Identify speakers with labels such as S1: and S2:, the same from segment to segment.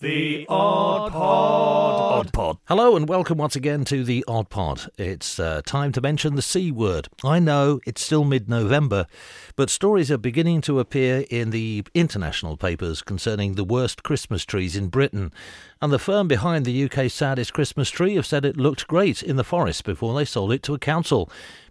S1: The Odd Pod. Odd Pod.
S2: Hello and welcome once again to the Odd Pod. It's uh, time to mention the C word. I know it's still mid November, but stories are beginning to appear in the international papers concerning the worst Christmas trees in Britain. And the firm behind the UK's saddest Christmas tree have said it looked great in the forest before they sold it to a council.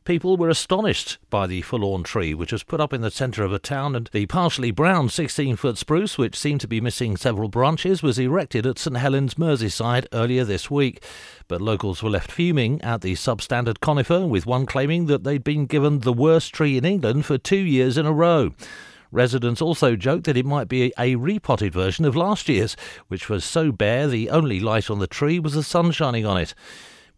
S2: People were astonished by the forlorn tree, which was put up in the centre of a town, and the partially brown 16 foot spruce, which seemed to be missing several branches, was erected at St Helens, Merseyside earlier this week. But locals were left fuming at the substandard conifer, with one claiming that they'd been given the worst tree in England for two years in a row. Residents also joked that it might be a repotted version of last year's, which was so bare the only light on the tree was the sun shining on it.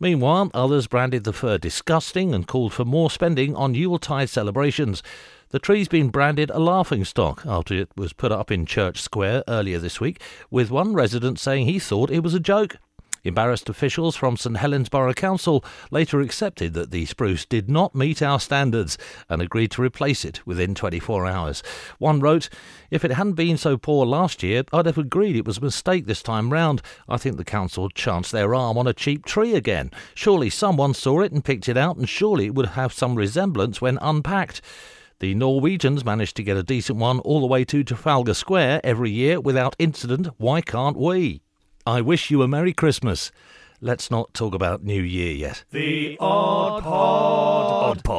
S2: Meanwhile, others branded the fir disgusting and called for more spending on Yuletide celebrations. The tree's been branded a laughing stock after it was put up in Church Square earlier this week, with one resident saying he thought it was a joke. Embarrassed officials from St Helens Borough Council later accepted that the spruce did not meet our standards and agreed to replace it within 24 hours. One wrote, If it hadn't been so poor last year, I'd have agreed it was a mistake this time round. I think the council chanced their arm on a cheap tree again. Surely someone saw it and picked it out, and surely it would have some resemblance when unpacked. The Norwegians managed to get a decent one all the way to Trafalgar Square every year without incident. Why can't we? I wish you a Merry Christmas. Let's not talk about New Year yet.
S1: The Odd Pod. Odd Pod.